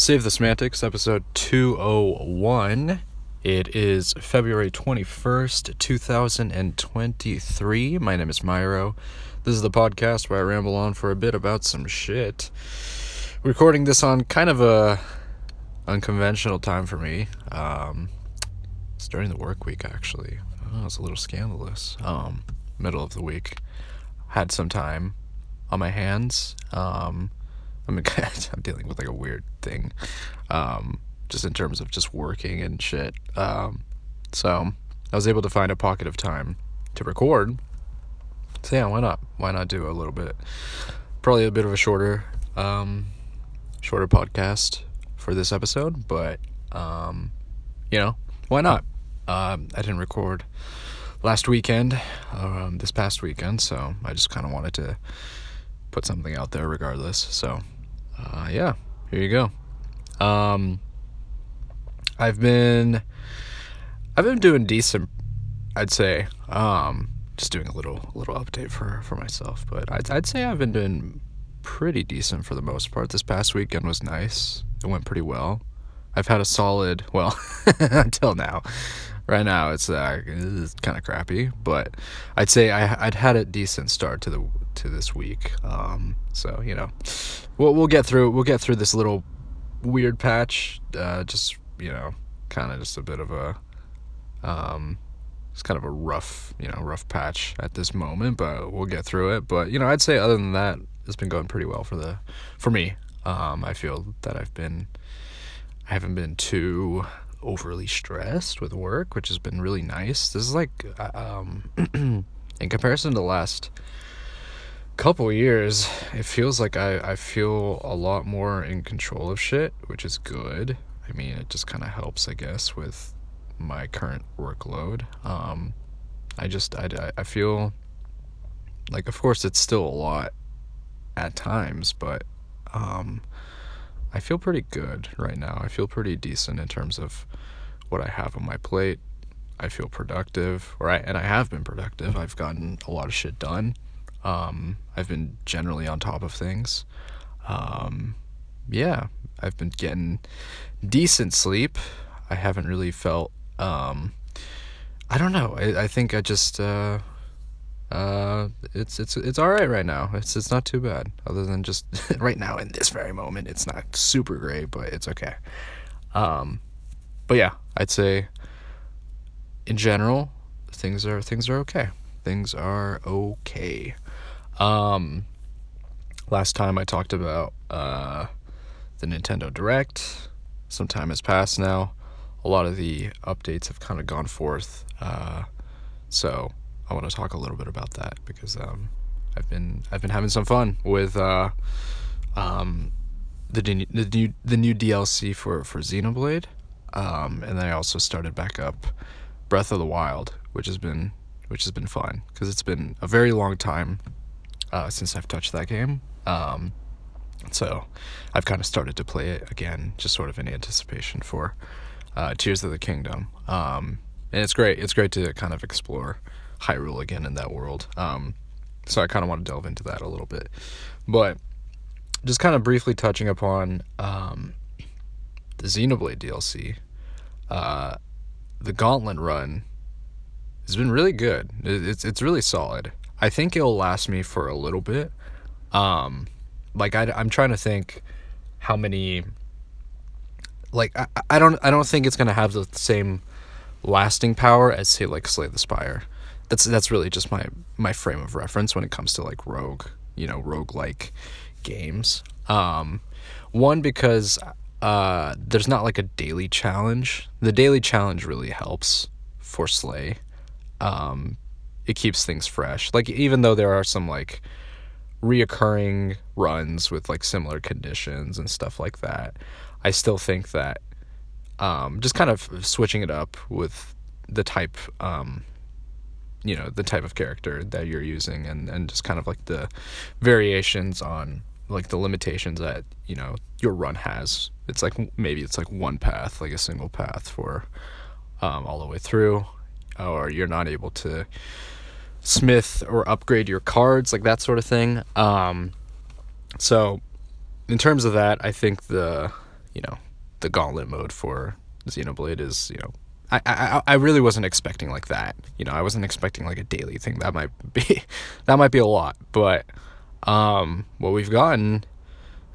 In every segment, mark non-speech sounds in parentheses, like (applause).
Save the Semantics, episode 201. It is February 21st, 2023. My name is Myro. This is the podcast where I ramble on for a bit about some shit. Recording this on kind of a unconventional time for me. Um, it's during the work week, actually. Oh, it's a little scandalous. Um, middle of the week. Had some time on my hands. Um, I mean, I'm (laughs) dealing with like a weird thing, um, just in terms of just working and shit. Um, so I was able to find a pocket of time to record. So yeah, why not? Why not do a little bit? Probably a bit of a shorter, um, shorter podcast for this episode, but um, you know, why not? Um, I didn't record last weekend, um, this past weekend, so I just kind of wanted to put something out there regardless. So, uh, yeah, here you go. Um, I've been, I've been doing decent, I'd say. Um, just doing a little, little update for for myself, but I'd I'd say I've been doing pretty decent for the most part. This past weekend was nice. It went pretty well. I've had a solid, well, (laughs) until now. Right now, it's uh, kind of crappy, but I'd say I I'd had a decent start to the to this week. Um, so you know, we'll we'll get through we'll get through this little weird patch. Uh, just you know, kind of just a bit of a um, it's kind of a rough you know rough patch at this moment, but we'll get through it. But you know, I'd say other than that, it's been going pretty well for the for me. Um, I feel that I've been I haven't been too overly stressed with work, which has been really nice. This is like uh, um, (clears throat) in comparison to last couple years, it feels like I, I feel a lot more in control of shit, which is good. I mean, it just kind of helps, I guess, with my current workload. Um, I just, I, I feel like, of course, it's still a lot at times, but um, I feel pretty good right now. I feel pretty decent in terms of what I have on my plate. I feel productive, I, and I have been productive. I've gotten a lot of shit done. Um, I've been generally on top of things. Um, yeah, I've been getting decent sleep. I haven't really felt. Um, I don't know. I, I think I just. Uh, uh, it's it's it's all right right now. It's it's not too bad. Other than just (laughs) right now in this very moment, it's not super great, but it's okay. Um, but yeah, I'd say in general, things are things are okay. Things are okay. Um, last time I talked about uh, the Nintendo Direct. Some time has passed now. A lot of the updates have kind of gone forth. Uh, so I want to talk a little bit about that because um, I've been I've been having some fun with uh, um, the the new the new DLC for for Xenoblade, um, and then I also started back up Breath of the Wild, which has been which has been fun because it's been a very long time uh, since I've touched that game. Um, so I've kind of started to play it again, just sort of in anticipation for uh, Tears of the Kingdom. Um, and it's great. It's great to kind of explore Hyrule again in that world. Um, so I kind of want to delve into that a little bit. But just kind of briefly touching upon um, the Xenoblade DLC, uh, the Gauntlet run has been really good. It's it's really solid. I think it'll last me for a little bit. Um, like I, I'm trying to think how many. Like I, I don't I don't think it's gonna have the same lasting power as say like Slay the Spire. That's that's really just my my frame of reference when it comes to like rogue you know rogue like games. Um, one because uh, there's not like a daily challenge. The daily challenge really helps for Slay. Um, it keeps things fresh. Like even though there are some like reoccurring runs with like similar conditions and stuff like that, I still think that um, just kind of switching it up with the type um, you know the type of character that you're using and and just kind of like the variations on like the limitations that you know your run has it's like maybe it's like one path like a single path for um, all the way through or you're not able to smith or upgrade your cards like that sort of thing um, so in terms of that i think the you know, the gauntlet mode for Xenoblade is, you know, I, I I really wasn't expecting like that. You know, I wasn't expecting like a daily thing. That might (laughs) be that might be a lot, but um, what we've gotten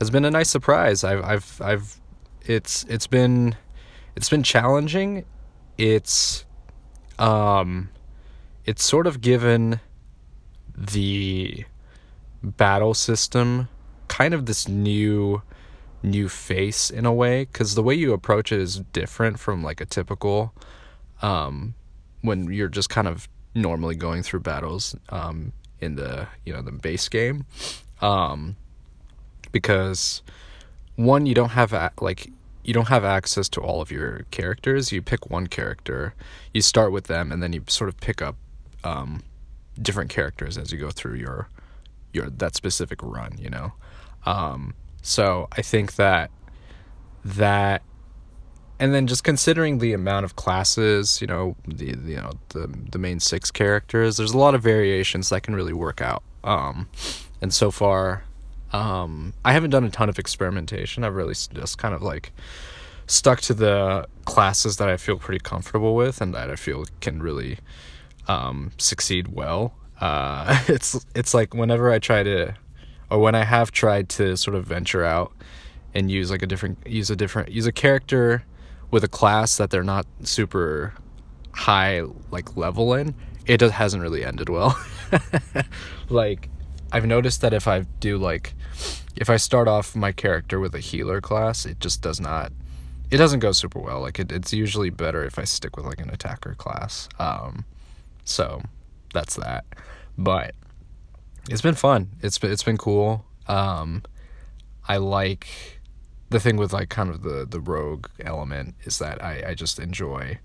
has been a nice surprise. I've I've I've it's it's been it's been challenging. It's um it's sort of given the battle system kind of this new new face in a way because the way you approach it is different from like a typical um, when you're just kind of normally going through battles um, in the you know the base game. Um, because one you don't have a, like you don't have access to all of your characters. You pick one character you start with them and then you sort of pick up um, different characters as you go through your your that specific run you know um, so I think that that and then just considering the amount of classes, you know, the, the you know the the main six characters, there's a lot of variations that can really work out. Um, and so far, um, I haven't done a ton of experimentation. I've really just kind of like stuck to the classes that I feel pretty comfortable with and that I feel can really um, succeed well. Uh, (laughs) it's it's like whenever I try to, or when I have tried to sort of venture out and use like a different use a different use a character with a class that they're not super high like level in, it just hasn't really ended well. (laughs) like I've noticed that if I do like if I start off my character with a healer class, it just does not it doesn't go super well. Like it, it's usually better if I stick with like an attacker class. Um so that's that. But it's been fun. It's been it's been cool. Um I like the thing with like kind of the the rogue element is that I I just enjoy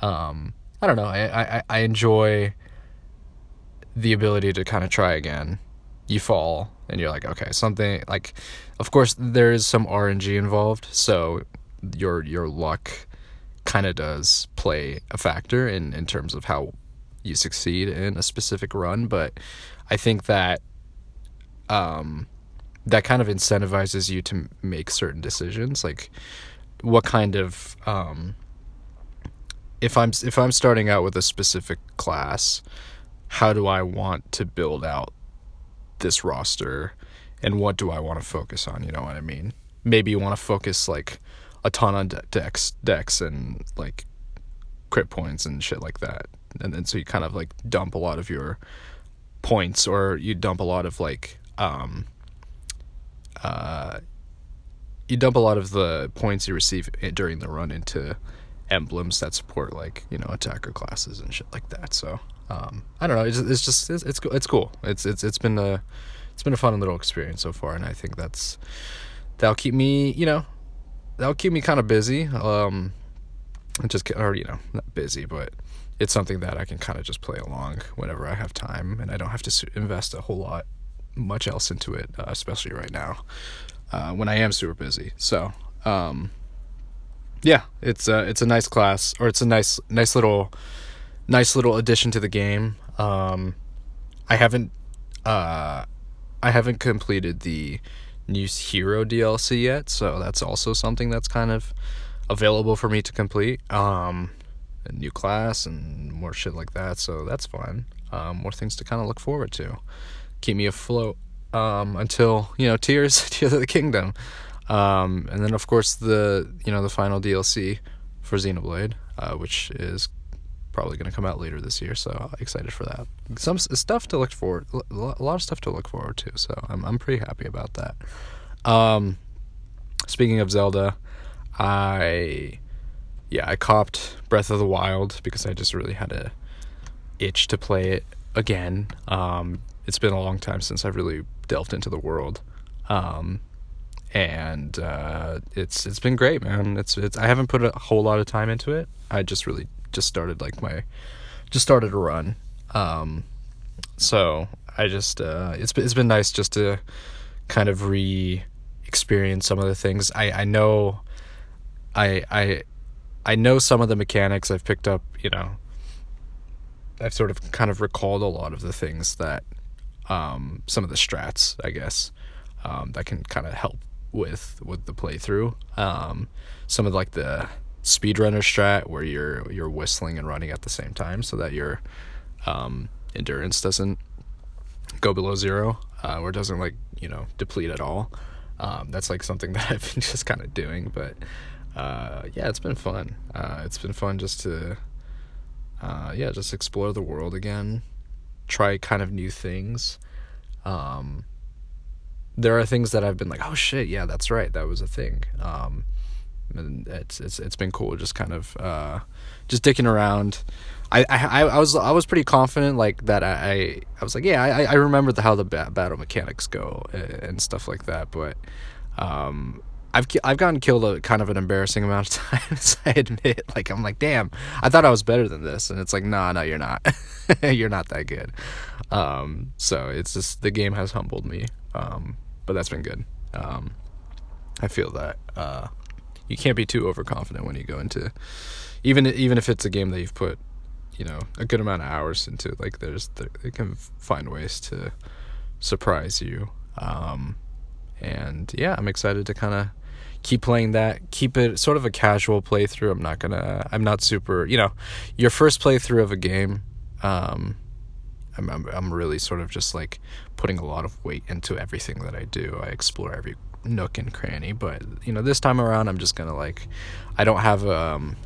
um I don't know I I I enjoy the ability to kind of try again. You fall and you're like okay something like of course there is some RNG involved so your your luck kind of does play a factor in in terms of how you succeed in a specific run but I think that um that kind of incentivizes you to make certain decisions like what kind of um, if i'm if i'm starting out with a specific class how do i want to build out this roster and what do i want to focus on you know what i mean? Maybe you want to focus like a ton on decks, dex and like crit points and shit like that and then so you kind of like dump a lot of your points or you dump a lot of like um uh, you dump a lot of the points you receive during the run into emblems that support like you know attacker classes and shit like that. So um, I don't know. It's, it's just it's, it's it's cool. It's it's it's been a it's been a fun little experience so far, and I think that's that'll keep me you know that'll keep me kind of busy. Um, just or you know not busy, but it's something that I can kind of just play along whenever I have time, and I don't have to invest a whole lot much else into it, uh, especially right now uh, when I am super busy. So, um, yeah, it's a it's a nice class, or it's a nice nice little nice little addition to the game. Um, I haven't uh, I haven't completed the new hero DLC yet, so that's also something that's kind of available for me to complete. Um, a new class and more shit like that, so that's fun. Um, more things to kind of look forward to keep me afloat um, until you know Tears Tears (laughs) of the Kingdom, um, and then of course the you know the final DLC for Xenoblade, uh, which is probably going to come out later this year. So excited for that. Some stuff to look forward, a lot of stuff to look forward to. So I'm I'm pretty happy about that. Um, speaking of Zelda, I yeah I copped Breath of the Wild because I just really had a itch to play it again. Um, it's been a long time since I've really delved into the world. Um, and uh, it's it's been great, man. It's it's I haven't put a whole lot of time into it. I just really just started like my just started a run. Um, so I just uh, it's it's been nice just to kind of re experience some of the things. I I know I I I know some of the mechanics. I've picked up, you know. I've sort of kind of recalled a lot of the things that um, some of the strats, I guess, um, that can kind of help with with the playthrough. Um, some of like the speedrunner strat where you're you're whistling and running at the same time so that your um, endurance doesn't go below zero uh, or doesn't like you know deplete at all. Um, that's like something (laughs) that I've been just kind of doing, but uh, yeah, it's been fun. Uh, it's been fun just to uh, yeah, just explore the world again, try kind of new things. Um, there are things that I've been like, oh shit, yeah, that's right, that was a thing. Um, and it's it's it's been cool, just kind of uh, just dicking around. I, I I was I was pretty confident like that I I was like yeah I I remember the, how the battle mechanics go and stuff like that but um I've I've gotten killed a kind of an embarrassing amount of (laughs) times. I admit, like I'm like, damn, I thought I was better than this, and it's like, nah, no, you're not. (laughs) you're not that good. Um, so it's just the game has humbled me, um, but that's been good. Um, I feel that uh, you can't be too overconfident when you go into, even even if it's a game that you've put, you know, a good amount of hours into. Like there's, they can find ways to surprise you. Um, and yeah, I'm excited to kind of keep playing that keep it sort of a casual playthrough. I'm not gonna i'm not super you know your first playthrough of a game um I'm, I'm, I'm really sort of just like putting a lot of weight into everything that i do. I explore every nook and cranny but you know this time around i'm just gonna like i don't have um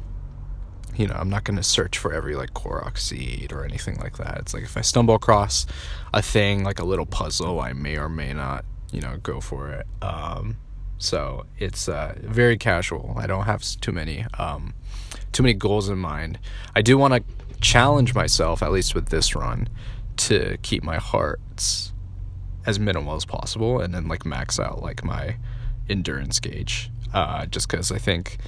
you know i'm not gonna search for every like korok seed or anything like that. It's like if i stumble across a thing like a little puzzle i may or may not you know go for it. Um so it's uh, very casual. I don't have too many um, too many goals in mind. I do want to challenge myself, at least with this run, to keep my hearts as minimal as possible, and then like max out like my endurance gauge. Uh, just because I think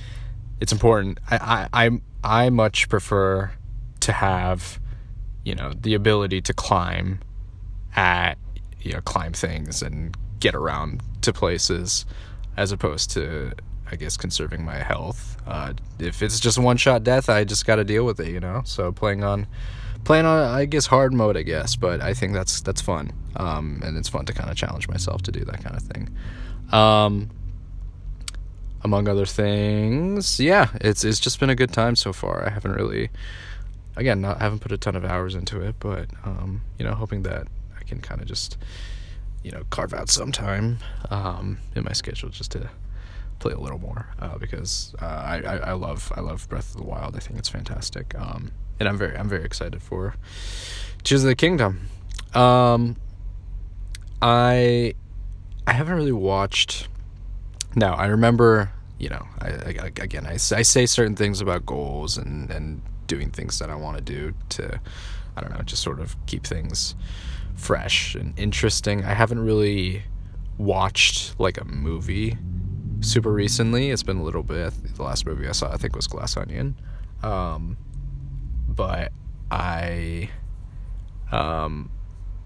it's important. I, I I I much prefer to have you know the ability to climb at you know climb things and get around to places as opposed to I guess conserving my health. Uh, if it's just one shot death, I just got to deal with it, you know. So playing on, playing on, I guess hard mode, I guess. But I think that's that's fun, um, and it's fun to kind of challenge myself to do that kind of thing. Um, among other things, yeah, it's it's just been a good time so far. I haven't really, again, not haven't put a ton of hours into it, but um, you know, hoping that I can kind of just you know carve out some time um, in my schedule just to play a little more uh, because uh, I, I, I love I love Breath of the Wild. I think it's fantastic, um, and I'm very I'm very excited for Tears of the Kingdom. Um, I I haven't really watched. Now I remember you know I, I again I, I say certain things about goals and and doing things that I want to do to I don't know just sort of keep things fresh and interesting. I haven't really watched like a movie super recently. It's been a little bit. The last movie I saw, I think, was Glass Onion. Um, but I, um,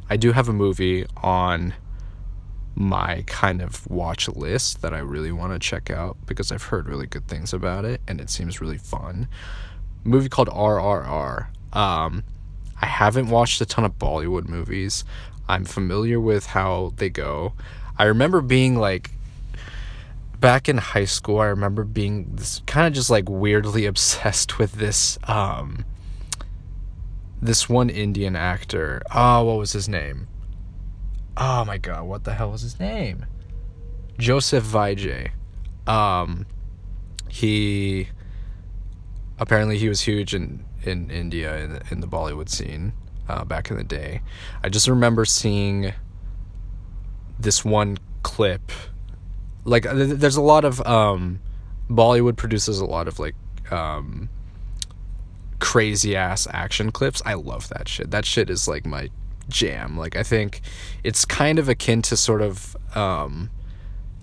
I do have a movie on my kind of watch list that I really want to check out because I've heard really good things about it and it seems really fun. A movie called RRR. Um, I haven't watched a ton of Bollywood movies. I'm familiar with how they go. I remember being like back in high school, I remember being kind of just like weirdly (laughs) obsessed with this um this one Indian actor. Oh, what was his name? Oh my god, what the hell was his name? Joseph Vijay. Um he apparently he was huge in in India in, in the Bollywood scene uh, back in the day. I just remember seeing this one clip. Like, there's a lot of um, Bollywood produces a lot of like um, crazy ass action clips. I love that shit. That shit is like my jam. Like, I think it's kind of akin to sort of. Um,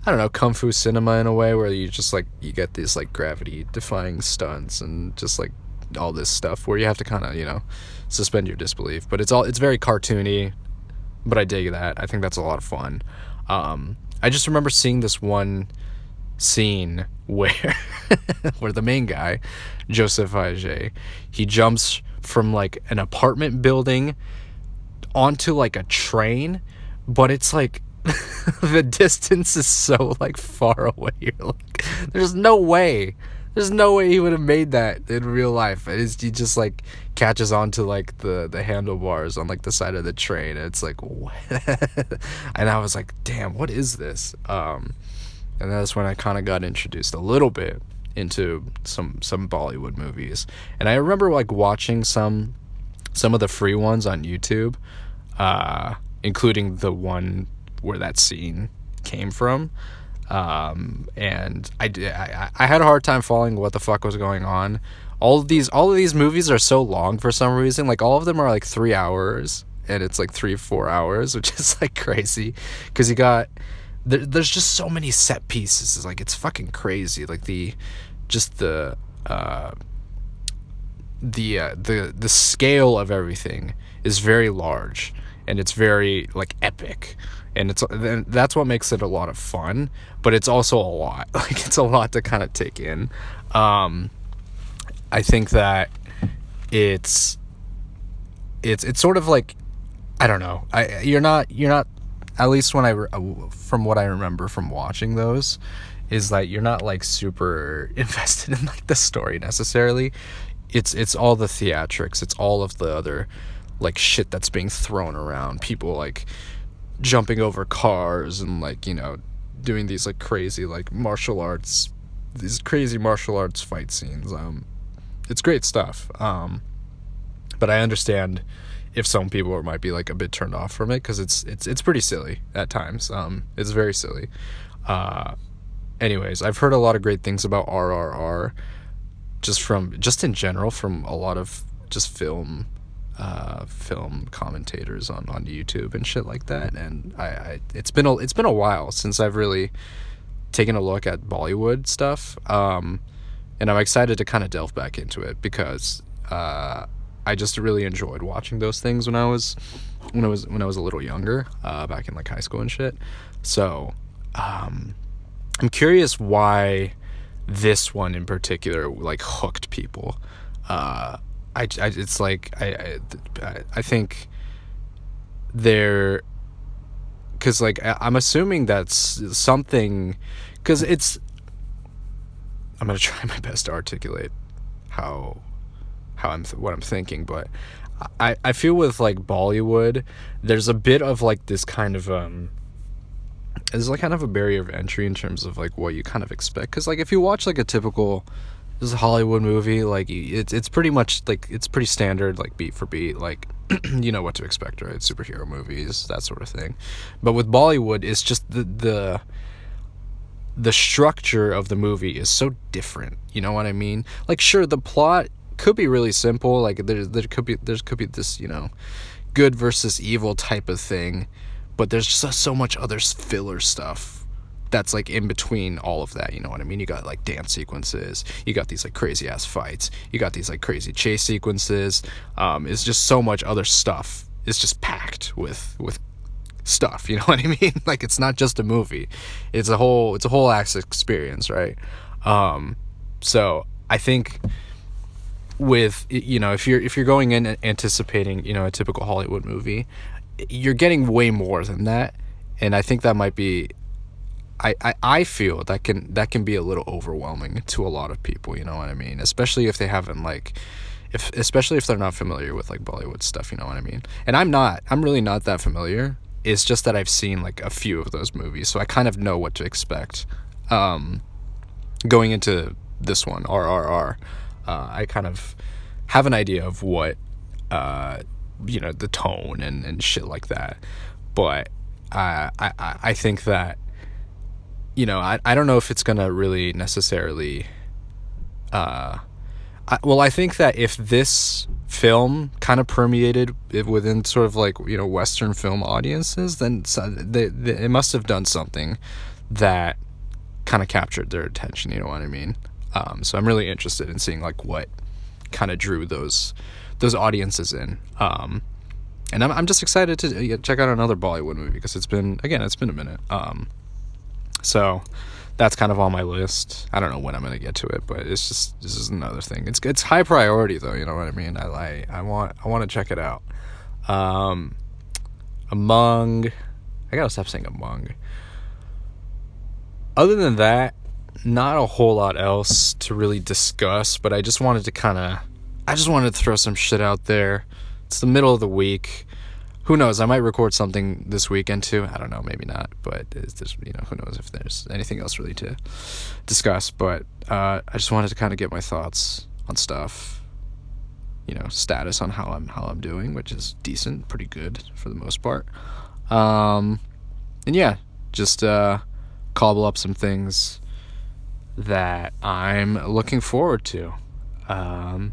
I don't know, kung fu cinema in a way where you just like you get these like gravity defying stunts and just like all this stuff where you have to kind of you know suspend your disbelief. But it's all it's very cartoony, but I dig that. I think that's a lot of fun. Um, I just remember seeing this one scene (laughs) where where the main guy, Joseph Vijay, he jumps from like an apartment building onto like a train, but it's like (laughs) the distance is so like far (laughs) away. You're like, there's no way. There's no way he would have made that in real life. It's, he just like catches onto like the the handlebars on like the side of the train. And it's like, (laughs) and I was like, damn, what is this? Um, and that's when I kind of got introduced a little bit into some some Bollywood movies. And I remember like watching some some of the free ones on YouTube, uh, including the one where that scene came from. Um, and I, I, I had a hard time following what the fuck was going on. All of these, all of these movies are so long for some reason. Like all of them are like three hours, and it's like three, four hours, (laughs) which is like crazy, because you got there, there's just so many set pieces. It's like it's fucking crazy. Like the, just the, uh, the uh, the the scale of everything is very large, and it's very like epic and it's and that's what makes it a lot of fun but it's also a lot. (laughs) Like it's a lot to kind of take in. Um i think that it's it's it's sort of like i don't know. I you're not you're not at least when i from what i remember from watching those is that you're not like super (laughs) invested in like the story necessarily. It's it's all the theatrics. It's all of the other like shit that's being thrown around. People like jumping over cars and like you know doing these like crazy like martial arts these crazy martial arts fight scenes. Um it's great stuff. Um but i understand if some people might be like a bit turned off from it because it's it's it's pretty silly at times. Um it's very silly. Uh anyways i've heard a lot of great things about rrr just from just in general from a lot of just film uh, film commentators on, on YouTube and shit like that. And I, I it's been a it's been a while since I've really taken a look at Bollywood stuff. Um, and I'm excited to kind of delve back into it because uh, I just really enjoyed watching those things when I was when I was when I was a little younger, uh, back in like high school and shit. So um, I'm curious why this one in particular like hooked people. Uh, I, I it's like I, I I think they're because like I'm assuming that's something because it's I'm gonna (laughs) try my best to articulate how how I'm th- what I'm thinking, but I I feel with like Bollywood, there's a bit of like this kind of um there's like kind of a barrier of entry in terms of like what you kind of expect because like if you watch like a typical this is a Hollywood movie. Like it's it's pretty much like it's pretty standard, like beat for beat. Like (clears throat) you know what to expect, right? Superhero movies, that sort of thing. But with Bollywood, it's just the the the structure of the movie is so different. You know what I mean? Like sure, the plot could be really simple. Like there there could be there could be this you know good versus evil type of thing, but there's just so much other filler stuff that's like in between all of that you know what i mean? You got like dance sequences you got these like crazy ass fights you got these like crazy chase sequences um it's just so much other stuff. It's just packed with with stuff you (laughs) know what i mean? Like it's not just a movie. It's a whole it's a whole ass experience right? Um so i think with you know if you're if you're going in anticipating you know a typical hollywood movie you're getting way more than that. And i think that might be I, I, I feel that can that can be a little overwhelming to a lot of people, you know what I mean? Especially if they haven't like if especially if they're not familiar with like Bollywood stuff, you know what I mean? And I'm not. I'm really not that familiar. It's just that I've seen like a few of those movies, so I kind of know what to expect. Um, going into this one, RRR, uh, I kind of have an idea of what uh, you know the tone and, and shit like that. But I I I think that you know, I, I don't know if it's going to really necessarily. Uh, I, well, I think that if this film kind of permeated within sort of like, you know, Western film audiences, then they, they, it must have done something that kind of captured their attention, you know what I mean? Um, so I'm really interested in seeing like what kind of drew those those audiences in. Um, and I'm I'm just excited to check out another Bollywood movie because it's been again it's been a minute. Um, so that's kind of on my list. I don't know when I'm gonna get to it, but it's just this is another thing. It's it's high priority though. You know what I mean? I I, I want I want to check it out. Um, among I gotta stop saying among. Other than that, not a whole lot else to really discuss, but I just wanted to kind of I just wanted to throw some shit out there. It's the middle of the week. Who knows? I might record something this weekend too. I don't know, maybe not, but it's just, you know, who knows if there's anything else really to discuss, but uh, I just wanted to kind of get my thoughts on stuff. You know, status on how I'm how I'm doing, which is decent, pretty good for the most part. Um, and yeah, just uh, cobble up some things that I'm looking forward to. Um,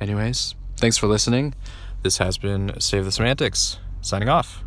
anyways, thanks for listening. This has been Save the Semantics, signing off.